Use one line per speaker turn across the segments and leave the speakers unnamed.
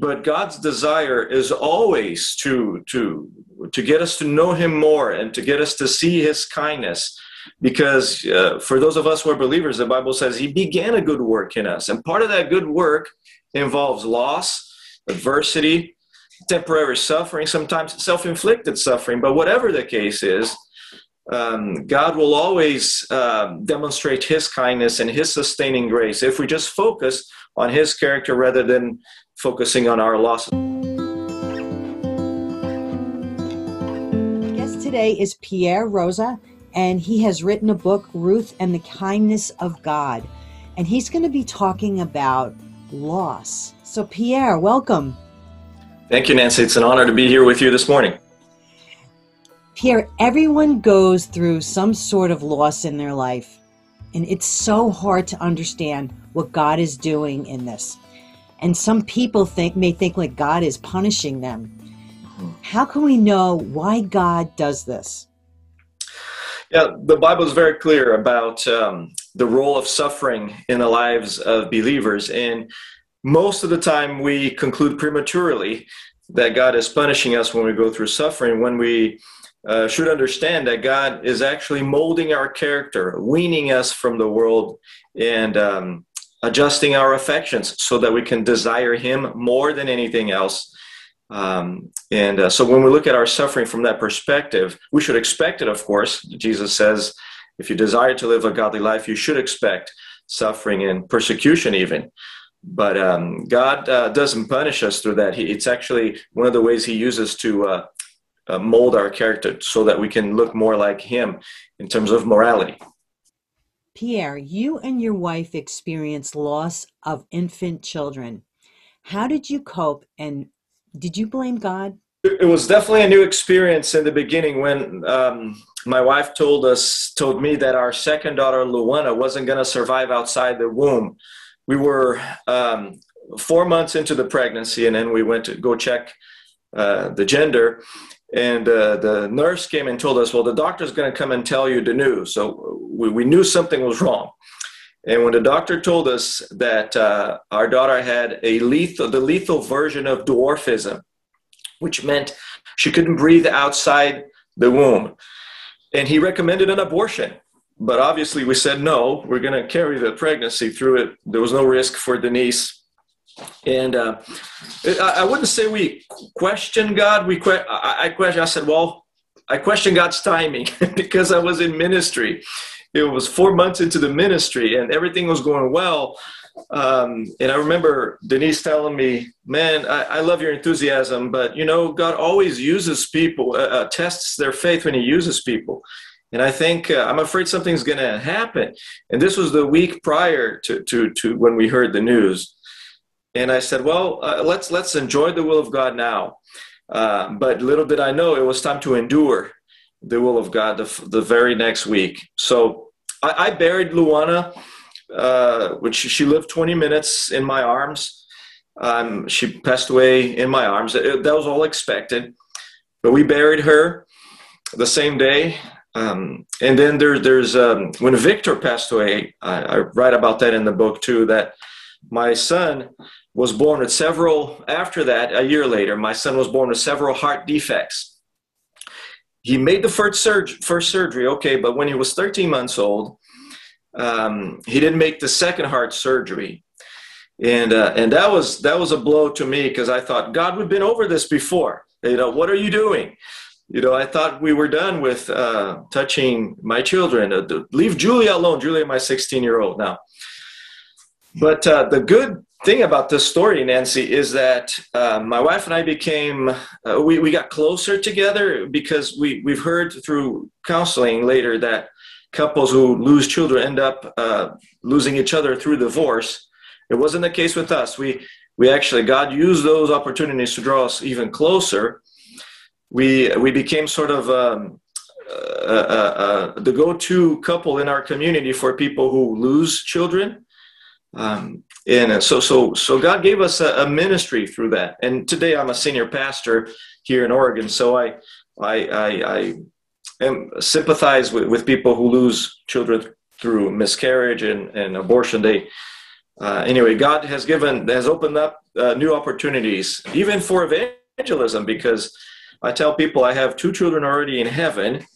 but God's desire is always to to to get us to know Him more and to get us to see His kindness. Because uh, for those of us who are believers, the Bible says He began a good work in us, and part of that good work involves loss, adversity, temporary suffering, sometimes self-inflicted suffering. But whatever the case is, um, God will always um, demonstrate His kindness and His sustaining grace if we just focus on His character rather than focusing on our losses.
Guest today is Pierre Rosa, and he has written a book, Ruth and the Kindness of God. And he's going to be talking about loss. So, Pierre, welcome.
Thank you, Nancy. It's an honor to be here with you this morning.
Pierre, everyone goes through some sort of loss in their life, and it's so hard to understand what God is doing in this. And some people think may think like God is punishing them. How can we know why God does this?
Yeah, the Bible is very clear about um, the role of suffering in the lives of believers. And most of the time, we conclude prematurely that God is punishing us when we go through suffering, when we uh, should understand that God is actually molding our character, weaning us from the world, and um, adjusting our affections so that we can desire Him more than anything else. Um, and uh, so when we look at our suffering from that perspective, we should expect it, of course. Jesus says, if you desire to live a godly life, you should expect suffering and persecution, even. But um, God uh, doesn't punish us through that. He, it's actually one of the ways He uses to uh, uh mold our character so that we can look more like Him in terms of morality.
Pierre, you and your wife experienced loss of infant children. How did you cope and did you blame God?
It was definitely a new experience in the beginning when um, my wife told us, told me that our second daughter, Luana, wasn't going to survive outside the womb. We were um, four months into the pregnancy, and then we went to go check uh, the gender and uh, the nurse came and told us, well, the doctor's going to come and tell you the news. So we, we knew something was wrong. And when the doctor told us that uh, our daughter had a lethal, the lethal version of dwarfism, which meant she couldn't breathe outside the womb, and he recommended an abortion. But obviously, we said no. We're going to carry the pregnancy through it. There was no risk for Denise and uh, I, wouldn't say we question God. We que- I, question. I said, well, I question God's timing because I was in ministry. It was four months into the ministry, and everything was going well. Um, and I remember Denise telling me, "Man, I, I, love your enthusiasm, but you know, God always uses people, uh, uh, tests their faith when He uses people." And I think uh, I'm afraid something's going to happen. And this was the week prior to, to, to when we heard the news. And I said, well, uh, let's let's enjoy the will of God now. Uh, but little did I know it was time to endure the will of God the, the very next week. So I, I buried Luana, uh, which she lived 20 minutes in my arms. Um, she passed away in my arms. It, that was all expected. But we buried her the same day. Um, and then there, there's um, when Victor passed away, I, I write about that in the book too. That my son was born with several, after that, a year later, my son was born with several heart defects. He made the first, surg- first surgery, okay, but when he was 13 months old, um, he didn't make the second heart surgery. And, uh, and that, was, that was a blow to me because I thought, God, we've been over this before. You know, what are you doing? You know, I thought we were done with uh, touching my children. Uh, leave Julia alone. Julia, my 16 year old now. But uh, the good thing about this story, Nancy, is that uh, my wife and I became, uh, we, we got closer together because we, we've heard through counseling later that couples who lose children end up uh, losing each other through divorce. It wasn't the case with us. We, we actually, God used those opportunities to draw us even closer. We, we became sort of um, uh, uh, uh, the go to couple in our community for people who lose children um, and so, so, so God gave us a, a, ministry through that. And today I'm a senior pastor here in Oregon. So I, I, I, I am sympathize with, with people who lose children through miscarriage and, and abortion. They, uh, anyway, God has given has opened up uh, new opportunities, even for evangelism, because I tell people I have two children already in heaven,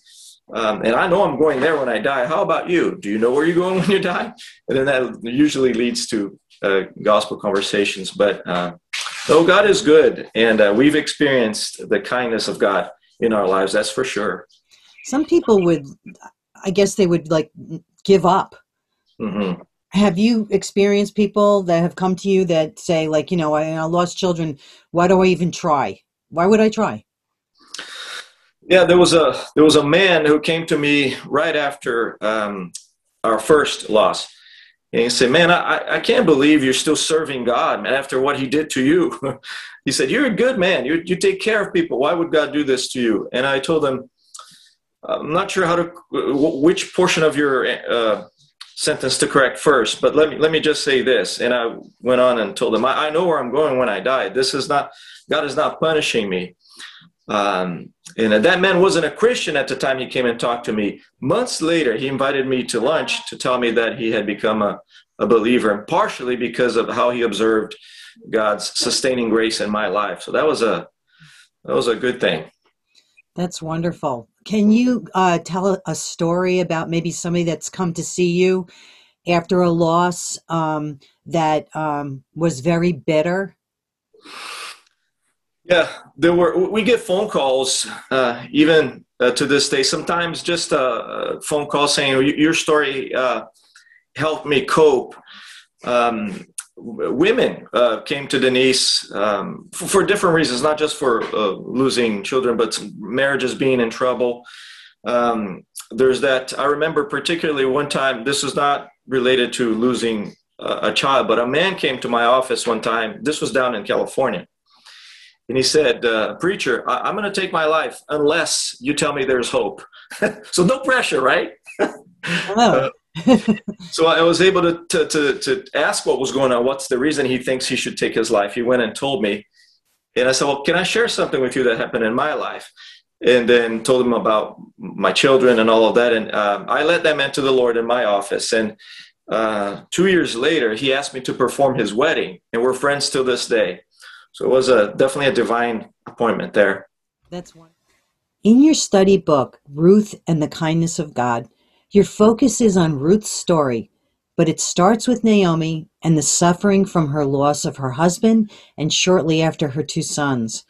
um, and I know I'm going there when I die. How about you? Do you know where you're going when you die? And then that usually leads to uh, gospel conversations. But uh, oh, God is good, and uh, we've experienced the kindness of God in our lives. That's for sure.
Some people would, I guess, they would like give up. Mm-hmm. Have you experienced people that have come to you that say, like, you know, I, I lost children. Why do I even try? Why would I try?
Yeah, there was a there was a man who came to me right after um, our first loss, and he said, "Man, I I can't believe you're still serving God, man. After what He did to you." he said, "You're a good man. You you take care of people. Why would God do this to you?" And I told him, "I'm not sure how to which portion of your uh, sentence to correct first, but let me let me just say this." And I went on and told him, "I, I know where I'm going when I die. This is not God is not punishing me." Um, and that man wasn't a Christian at the time he came and talked to me. Months later, he invited me to lunch to tell me that he had become a, a believer, partially because of how he observed God's sustaining grace in my life. So that was a that was a good thing.
That's wonderful. Can you uh, tell a story about maybe somebody that's come to see you after a loss um, that um, was very bitter?
Yeah, there were. We get phone calls uh, even uh, to this day. Sometimes just a phone call saying your story uh, helped me cope. Um, women uh, came to Denise um, for, for, different reasons, not just for uh, losing children, but marriages being in trouble. Um, there's that. I remember particularly one time. This was not related to losing a child, but a man came to my office one time. This was down in California and he said, uh, Preacher, I- am going to take my life unless you tell me there's hope. so no pressure, right? uh, so I was able to, to, to, to, ask what was going on. What's the reason he thinks he should take his life? He went and told me. And I said, Well, can I share something with you that happened in my life? And then told him about my children and all of that. And um, I led them into the Lord in my office. And uh, two years later, he asked me to perform his wedding. And we're friends till this day. So it was a definitely a divine appointment there.
That's one. In your study book, Ruth and the Kindness of God, your focus is on Ruth's story, but it starts with Naomi and the suffering from her loss of her husband and shortly after her two sons.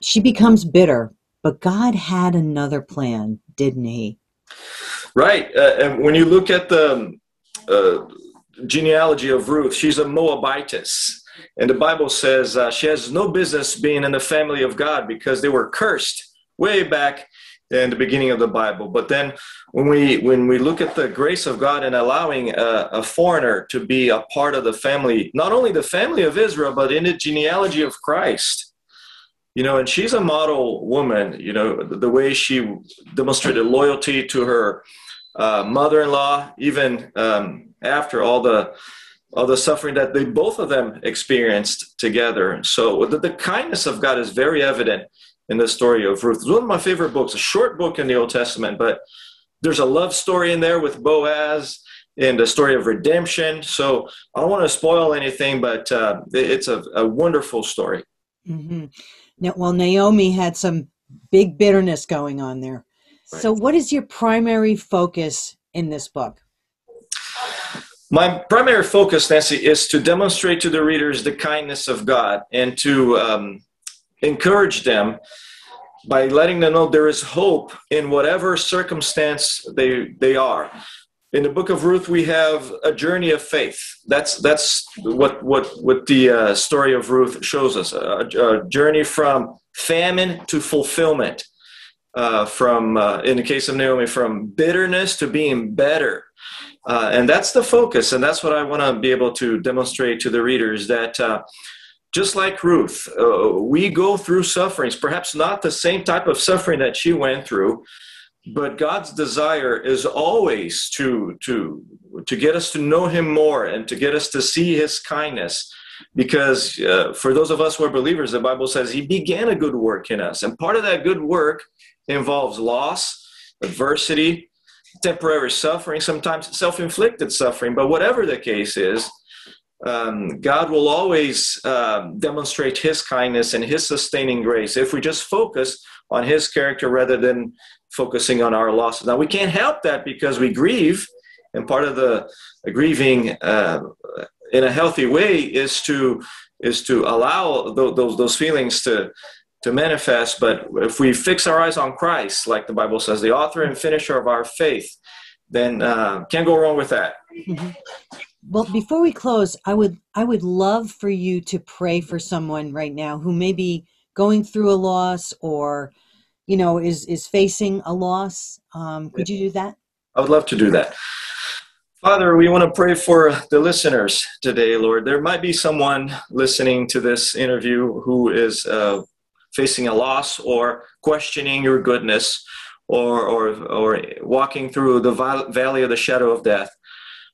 She becomes bitter, but God had another plan, didn't he?
Right. Uh, and when you look at the uh, genealogy of Ruth, she's a Moabitess. And the Bible says uh, she has no business being in the family of God because they were cursed way back in the beginning of the Bible. But then when we when we look at the grace of God and allowing a, a, foreigner to be a part of the family, not only the family of Israel, but in the genealogy of Christ, you know, and she's a model woman. You know, the, the way she demonstrated loyalty to her uh, mother-in-law, even um, after all the of the suffering that they both of them experienced together. So the, the kindness of God is very evident in the story of Ruth. It's one of my favorite books, a short book in the Old Testament, but there's a love story in there with Boaz and a story of redemption. So I don't want to spoil anything, but uh, it's a, a, wonderful story.
Mm-hmm. Now, well, Naomi had some big bitterness going on there. Right. So, what is your primary focus in this book?
My primary focus, Nancy, is to demonstrate to the readers the kindness of God and to um, encourage them by letting them know there is hope in whatever circumstance they, they are. In the book of Ruth, we have a journey of faith. That's, that's what, what, what the uh, story of Ruth shows us a, a journey from famine to fulfillment. Uh, from, uh, in the case of Naomi, from bitterness to being better uh, and that's the focus, and that's what I want to be able to demonstrate to the readers that uh, just like Ruth, uh, we go through sufferings, perhaps not the same type of suffering that she went through, but God's desire is always to to to get us to know Him more and to get us to see His kindness. Because uh, for those of us who are believers, the Bible says He began a good work in us, and part of that good work involves loss, adversity, temporary suffering, sometimes self inflicted suffering. But whatever the case is, um, God will always um, demonstrate His kindness and His sustaining grace if we just focus on His character rather than focusing on our losses. Now, we can't help that because we grieve, and part of the grieving uh, in a healthy way is to is to allow th- those those feelings to to manifest. But if we fix our eyes on Christ, like the Bible says, the author and finisher of our faith, then uh, can't go wrong with that.
Mm-hmm. Well, before we close, I would I would love for you to pray for someone right now who may be going through a loss or, you know, is is facing a loss. Um, could you do that?
I would love to do that. Father, we want to pray for the listeners today, Lord. There might be someone listening to this interview who is uh, facing a loss or questioning your goodness or, or, or walking through the valley of the shadow of death.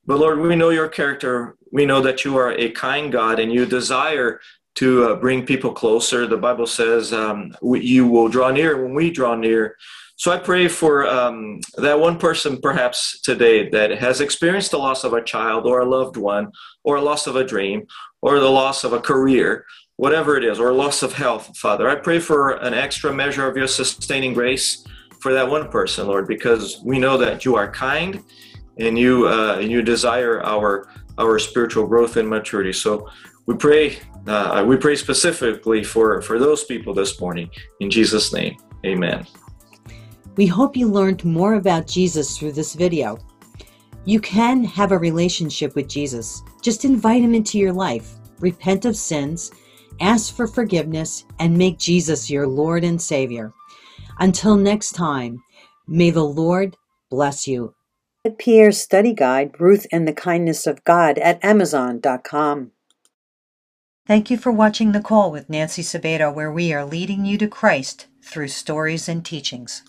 But Lord, we know your character. We know that you are a kind God and you desire to uh, bring people closer. The Bible says um, we, you will draw near when we draw near. So I pray for um, that one person perhaps today that has experienced the loss of a child or a loved one or a loss of a dream or the loss of a career, whatever it is, or loss of health, Father. I pray for an extra measure of your sustaining grace for that one person, Lord, because we know that you are kind and you uh, and you desire our our spiritual growth and maturity. So we pray uh, we pray specifically for for those people this morning in Jesus' name. Amen.
We hope you learned more about Jesus through this video. You can have a relationship with Jesus. Just invite him into your life, repent of sins, ask for forgiveness, and make Jesus your Lord and Savior. Until next time, may the Lord bless you. Pierre's study guide, Ruth and the Kindness of God, at Amazon.com. Thank you for watching The Call with Nancy Sabato, where we are leading you to Christ through stories and teachings.